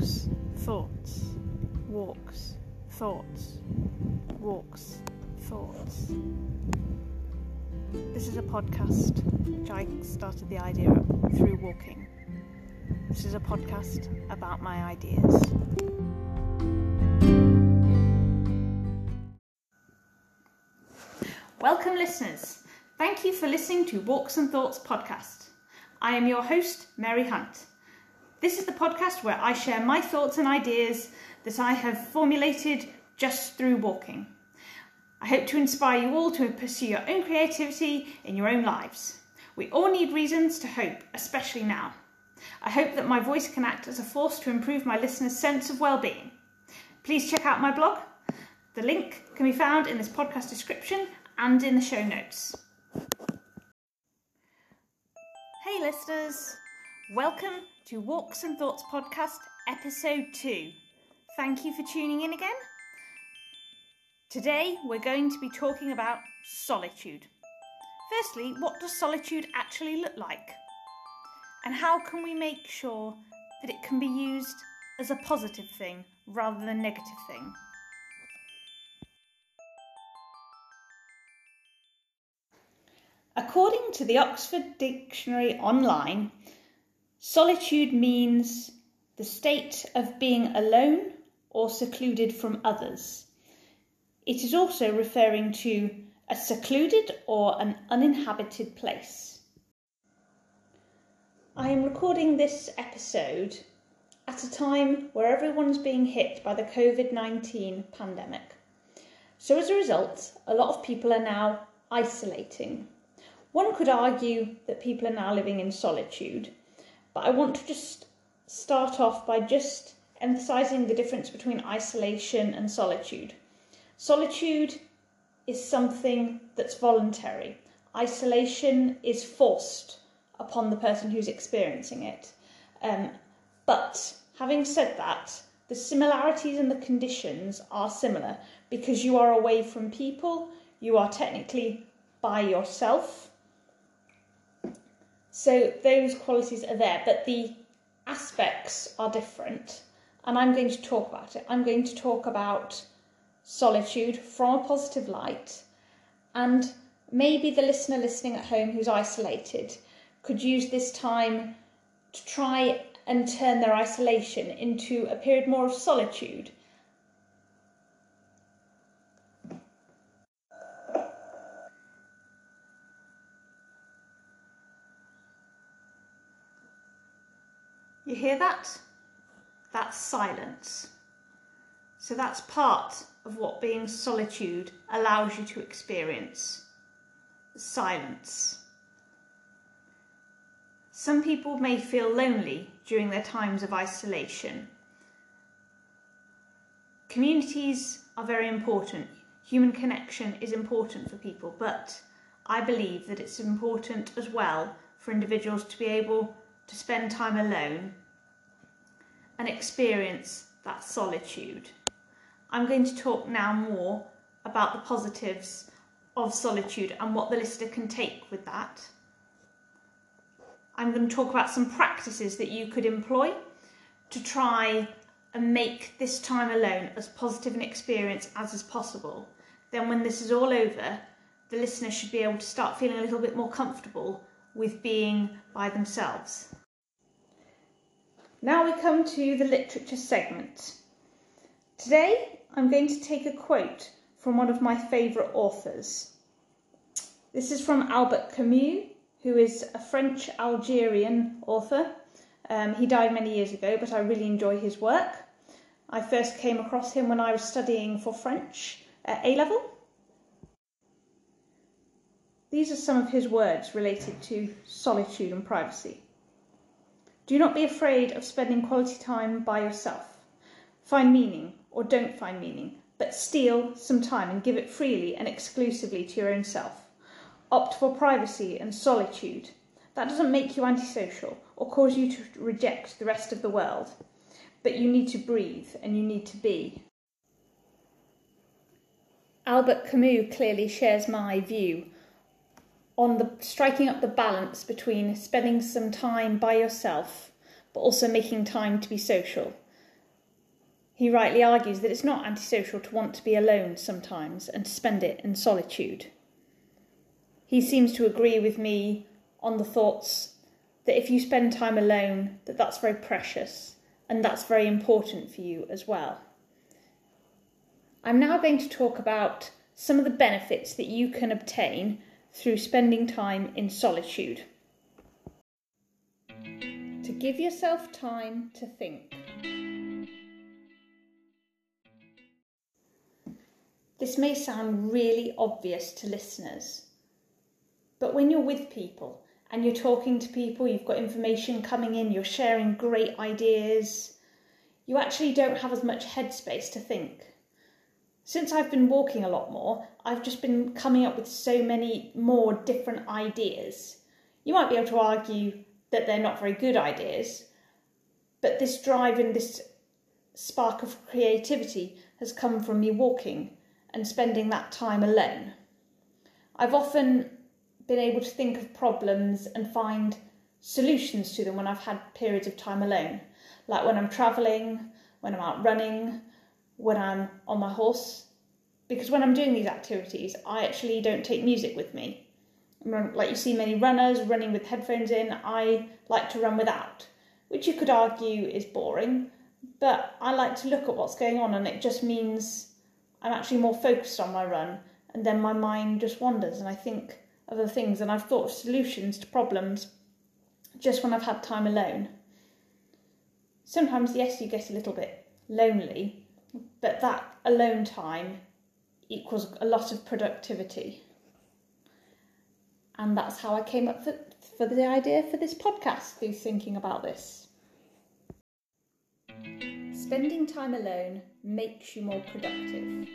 walks, thoughts, walks, thoughts, walks, thoughts. This is a podcast which I started the idea of through walking. This is a podcast about my ideas. Welcome, listeners. Thank you for listening to Walks and Thoughts podcast. I am your host, Mary Hunt. This is the podcast where I share my thoughts and ideas that I have formulated just through walking. I hope to inspire you all to pursue your own creativity in your own lives. We all need reasons to hope, especially now. I hope that my voice can act as a force to improve my listeners' sense of well-being. Please check out my blog. The link can be found in this podcast description and in the show notes. Hey listeners, welcome to Walks and Thoughts podcast episode 2. Thank you for tuning in again. Today we're going to be talking about solitude. Firstly, what does solitude actually look like? And how can we make sure that it can be used as a positive thing rather than a negative thing? According to the Oxford Dictionary Online, solitude means the state of being alone or secluded from others. It is also referring to a secluded or an uninhabited place. I am recording this episode at a time where everyone's being hit by the COVID 19 pandemic. So, as a result, a lot of people are now isolating one could argue that people are now living in solitude, but I want to just start off by just emphasizing the difference between isolation and solitude. Solitude is something that's voluntary, isolation is forced upon the person who's experiencing it. Um, but having said that, the similarities and the conditions are similar because you are away from people, you are technically by yourself so those qualities are there, but the aspects are different. And I'm going to talk about it. I'm going to talk about solitude from a positive light. And maybe the listener listening at home who's isolated could use this time to try and turn their isolation into a period more of solitude hear that? That's silence. So that's part of what being solitude allows you to experience silence. Some people may feel lonely during their times of isolation. Communities are very important. Human connection is important for people, but I believe that it's important as well for individuals to be able to spend time alone and experience that solitude. I'm going to talk now more about the positives of solitude and what the listener can take with that. I'm going to talk about some practices that you could employ to try and make this time alone as positive an experience as is possible. Then, when this is all over, the listener should be able to start feeling a little bit more comfortable with being by themselves. Now we come to the literature segment. Today I'm going to take a quote from one of my favourite authors. This is from Albert Camus, who is a French Algerian author. Um, he died many years ago, but I really enjoy his work. I first came across him when I was studying for French at A level. These are some of his words related to solitude and privacy. Do not be afraid of spending quality time by yourself. Find meaning or don't find meaning, but steal some time and give it freely and exclusively to your own self. Opt for privacy and solitude. That doesn't make you antisocial or cause you to reject the rest of the world, but you need to breathe and you need to be. Albert Camus clearly shares my view on the striking up the balance between spending some time by yourself but also making time to be social. He rightly argues that it's not antisocial to want to be alone sometimes and to spend it in solitude. He seems to agree with me on the thoughts that if you spend time alone that that's very precious and that's very important for you as well. I'm now going to talk about some of the benefits that you can obtain through spending time in solitude. To give yourself time to think. This may sound really obvious to listeners, but when you're with people and you're talking to people, you've got information coming in, you're sharing great ideas, you actually don't have as much headspace to think. Since I've been walking a lot more, I've just been coming up with so many more different ideas. You might be able to argue that they're not very good ideas, but this drive and this spark of creativity has come from me walking and spending that time alone. I've often been able to think of problems and find solutions to them when I've had periods of time alone, like when I'm travelling, when I'm out running, when I'm on my horse. Because when I'm doing these activities, I actually don't take music with me. Like you see many runners running with headphones in, I like to run without, which you could argue is boring, but I like to look at what's going on and it just means I'm actually more focused on my run, and then my mind just wanders and I think other things, and I've thought of solutions to problems just when I've had time alone. Sometimes, yes, you get a little bit lonely, but that alone time equals a lot of productivity. And that's how I came up for, for the idea for this podcast, through thinking about this. Spending time alone makes you more productive.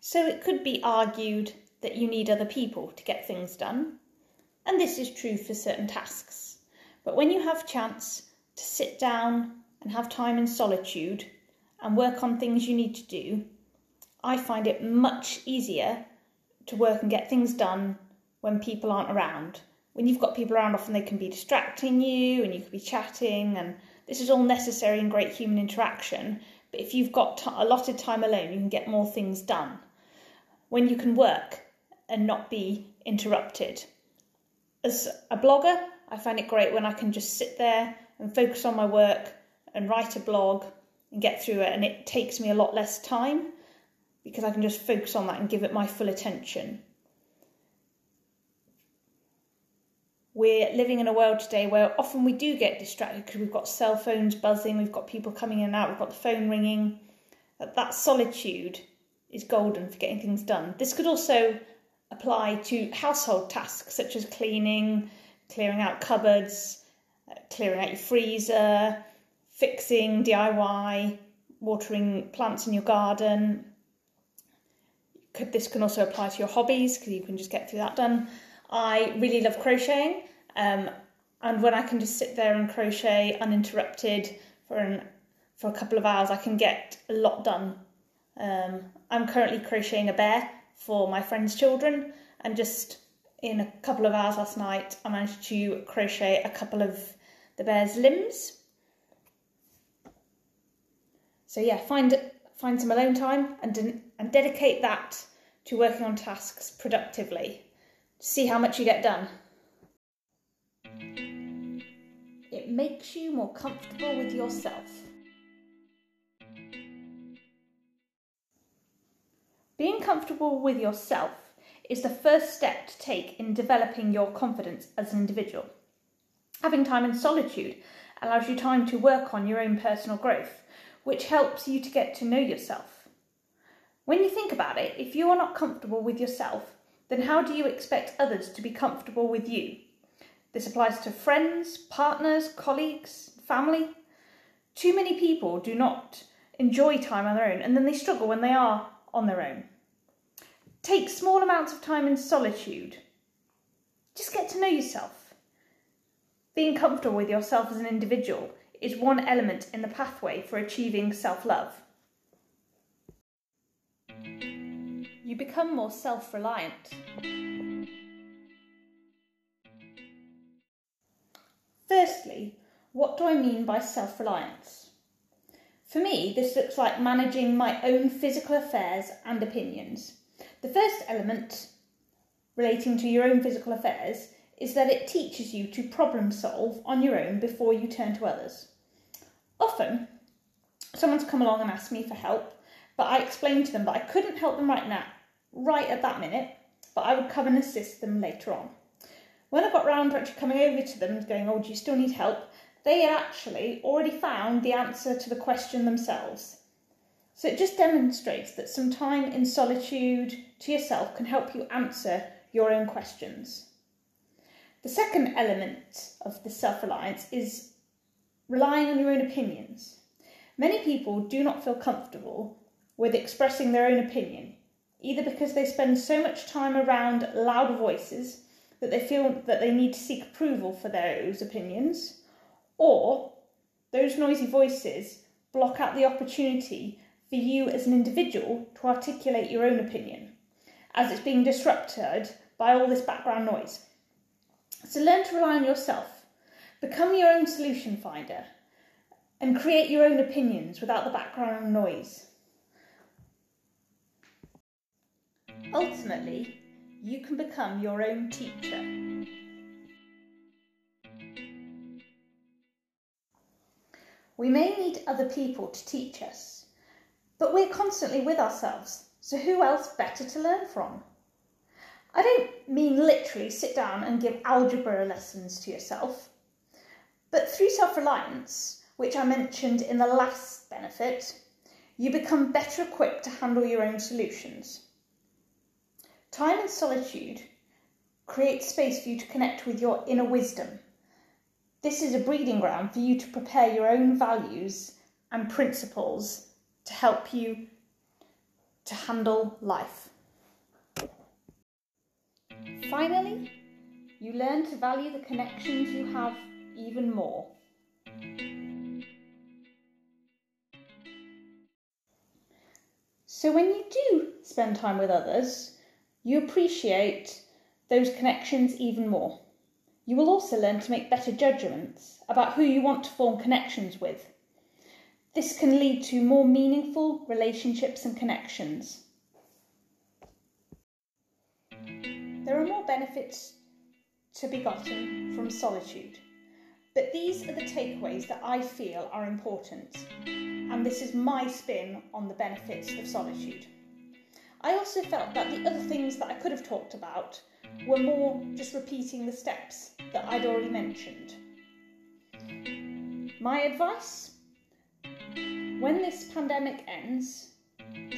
So it could be argued that you need other people to get things done, and this is true for certain tasks. But when you have chance to sit down and have time in solitude and work on things you need to do, I find it much easier to work and get things done when people aren't around when you've got people around, often they can be distracting you and you could be chatting, and this is all necessary and great human interaction. But if you've got allotted time alone, you can get more things done. When you can work and not be interrupted. As a blogger, I find it great when I can just sit there and focus on my work and write a blog and get through it, and it takes me a lot less time because I can just focus on that and give it my full attention. we're living in a world today where often we do get distracted because we've got cell phones buzzing, we've got people coming in and out, we've got the phone ringing. That, solitude is golden for getting things done. This could also apply to household tasks such as cleaning, clearing out cupboards, uh, clearing out your freezer, fixing DIY, watering plants in your garden. Could, this can also apply to your hobbies because you can just get through that done. I really love crocheting, um, and when I can just sit there and crochet uninterrupted for an for a couple of hours, I can get a lot done. Um, I'm currently crocheting a bear for my friend's children, and just in a couple of hours last night, I managed to crochet a couple of the bear's limbs. So yeah, find find some alone time and and dedicate that to working on tasks productively see how much you get done. It makes you more comfortable with yourself. Being comfortable with yourself is the first step to take in developing your confidence as an individual. Having time in solitude allows you time to work on your own personal growth, which helps you to get to know yourself. When you think about it, if you are not comfortable with yourself, then how do you expect others to be comfortable with you? This applies to friends, partners, colleagues, family. Too many people do not enjoy time on their own and then they struggle when they are on their own. Take small amounts of time in solitude. Just get to know yourself. Being comfortable with yourself as an individual is one element in the pathway for achieving self love. you become more self reliant. Firstly, what do I mean by self reliance? For me, this looks like managing my own physical affairs and opinions. The first element relating to your own physical affairs is that it teaches you to problem solve on your own before you turn to others. Often, someone's come along and asked me for help, but I explained to them that I couldn't help them right now, right at that minute, but I would come and assist them later on. When I got round to actually coming over to them, going, Oh, do you still need help? They had actually already found the answer to the question themselves. So it just demonstrates that some time in solitude to yourself can help you answer your own questions. The second element of the self reliance is relying on your own opinions. Many people do not feel comfortable with expressing their own opinion, either because they spend so much time around loud voices that they feel that they need to seek approval for those opinions, or those noisy voices block out the opportunity for you as an individual to articulate your own opinion, as it's being disrupted by all this background noise. So learn to rely on yourself. Become your own solution finder and create your own opinions without the background noise. Ultimately, you can become your own teacher. We may need other people to teach us, but we're constantly with ourselves, so who else better to learn from? I don't mean literally sit down and give algebra lessons to yourself, but through self reliance, which I mentioned in the last benefit, you become better equipped to handle your own solutions. Time and solitude create space for you to connect with your inner wisdom. This is a breeding ground for you to prepare your own values and principles to help you to handle life. Finally, you learn to value the connections you have even more. So, when you do spend time with others, you appreciate those connections even more. You will also learn to make better judgments about who you want to form connections with. This can lead to more meaningful relationships and connections. There are more benefits to be gotten from solitude, but these are the takeaways that I feel are important, and this is my spin on the benefits of solitude. I also felt that the other things that I could have talked about were more just repeating the steps that I'd already mentioned. My advice when this pandemic ends,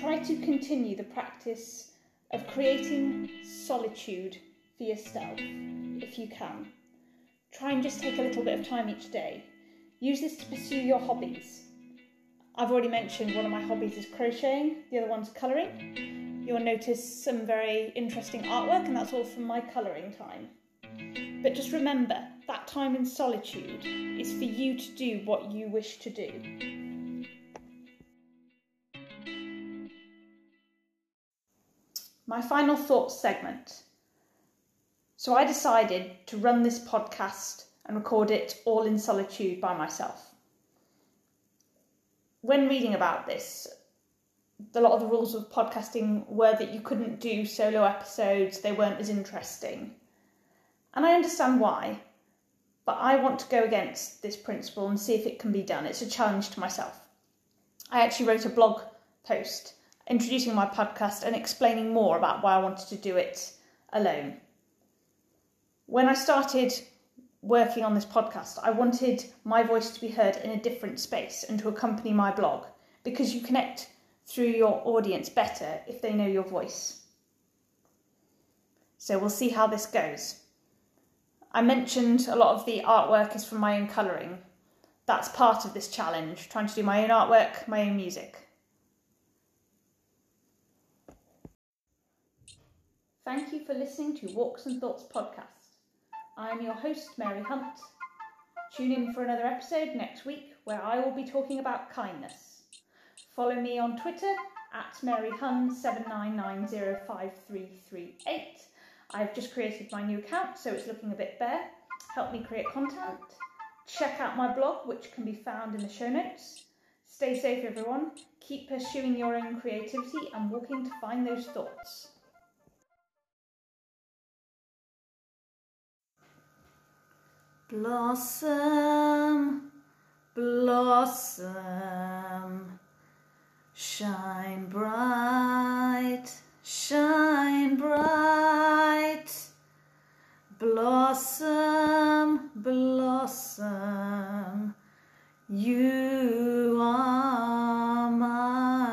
try to continue the practice of creating solitude for yourself if you can. Try and just take a little bit of time each day. Use this to pursue your hobbies. I've already mentioned one of my hobbies is crocheting, the other one's colouring. You'll notice some very interesting artwork, and that's all from my colouring time. But just remember that time in solitude is for you to do what you wish to do. My final thoughts segment. So I decided to run this podcast and record it all in solitude by myself. When reading about this, a lot of the rules of podcasting were that you couldn't do solo episodes, they weren't as interesting. And I understand why, but I want to go against this principle and see if it can be done. It's a challenge to myself. I actually wrote a blog post introducing my podcast and explaining more about why I wanted to do it alone. When I started working on this podcast, I wanted my voice to be heard in a different space and to accompany my blog because you connect through your audience better if they know your voice. So we'll see how this goes. I mentioned a lot of the artwork is from my own colouring. That's part of this challenge, trying to do my own artwork, my own music. Thank you for listening to Walks and Thoughts podcast. I'm your host, Mary Hunt. Tune in for another episode next week where I will be talking about kindness. Follow me on Twitter at maryhun79905338. I've just created my new account, so it's looking a bit bare. Help me create content. Check out my blog, which can be found in the show notes. Stay safe, everyone. Keep pursuing your own creativity and walking to find those thoughts. Blossom, blossom, shine bright, shine bright. Blossom, blossom, you are mine.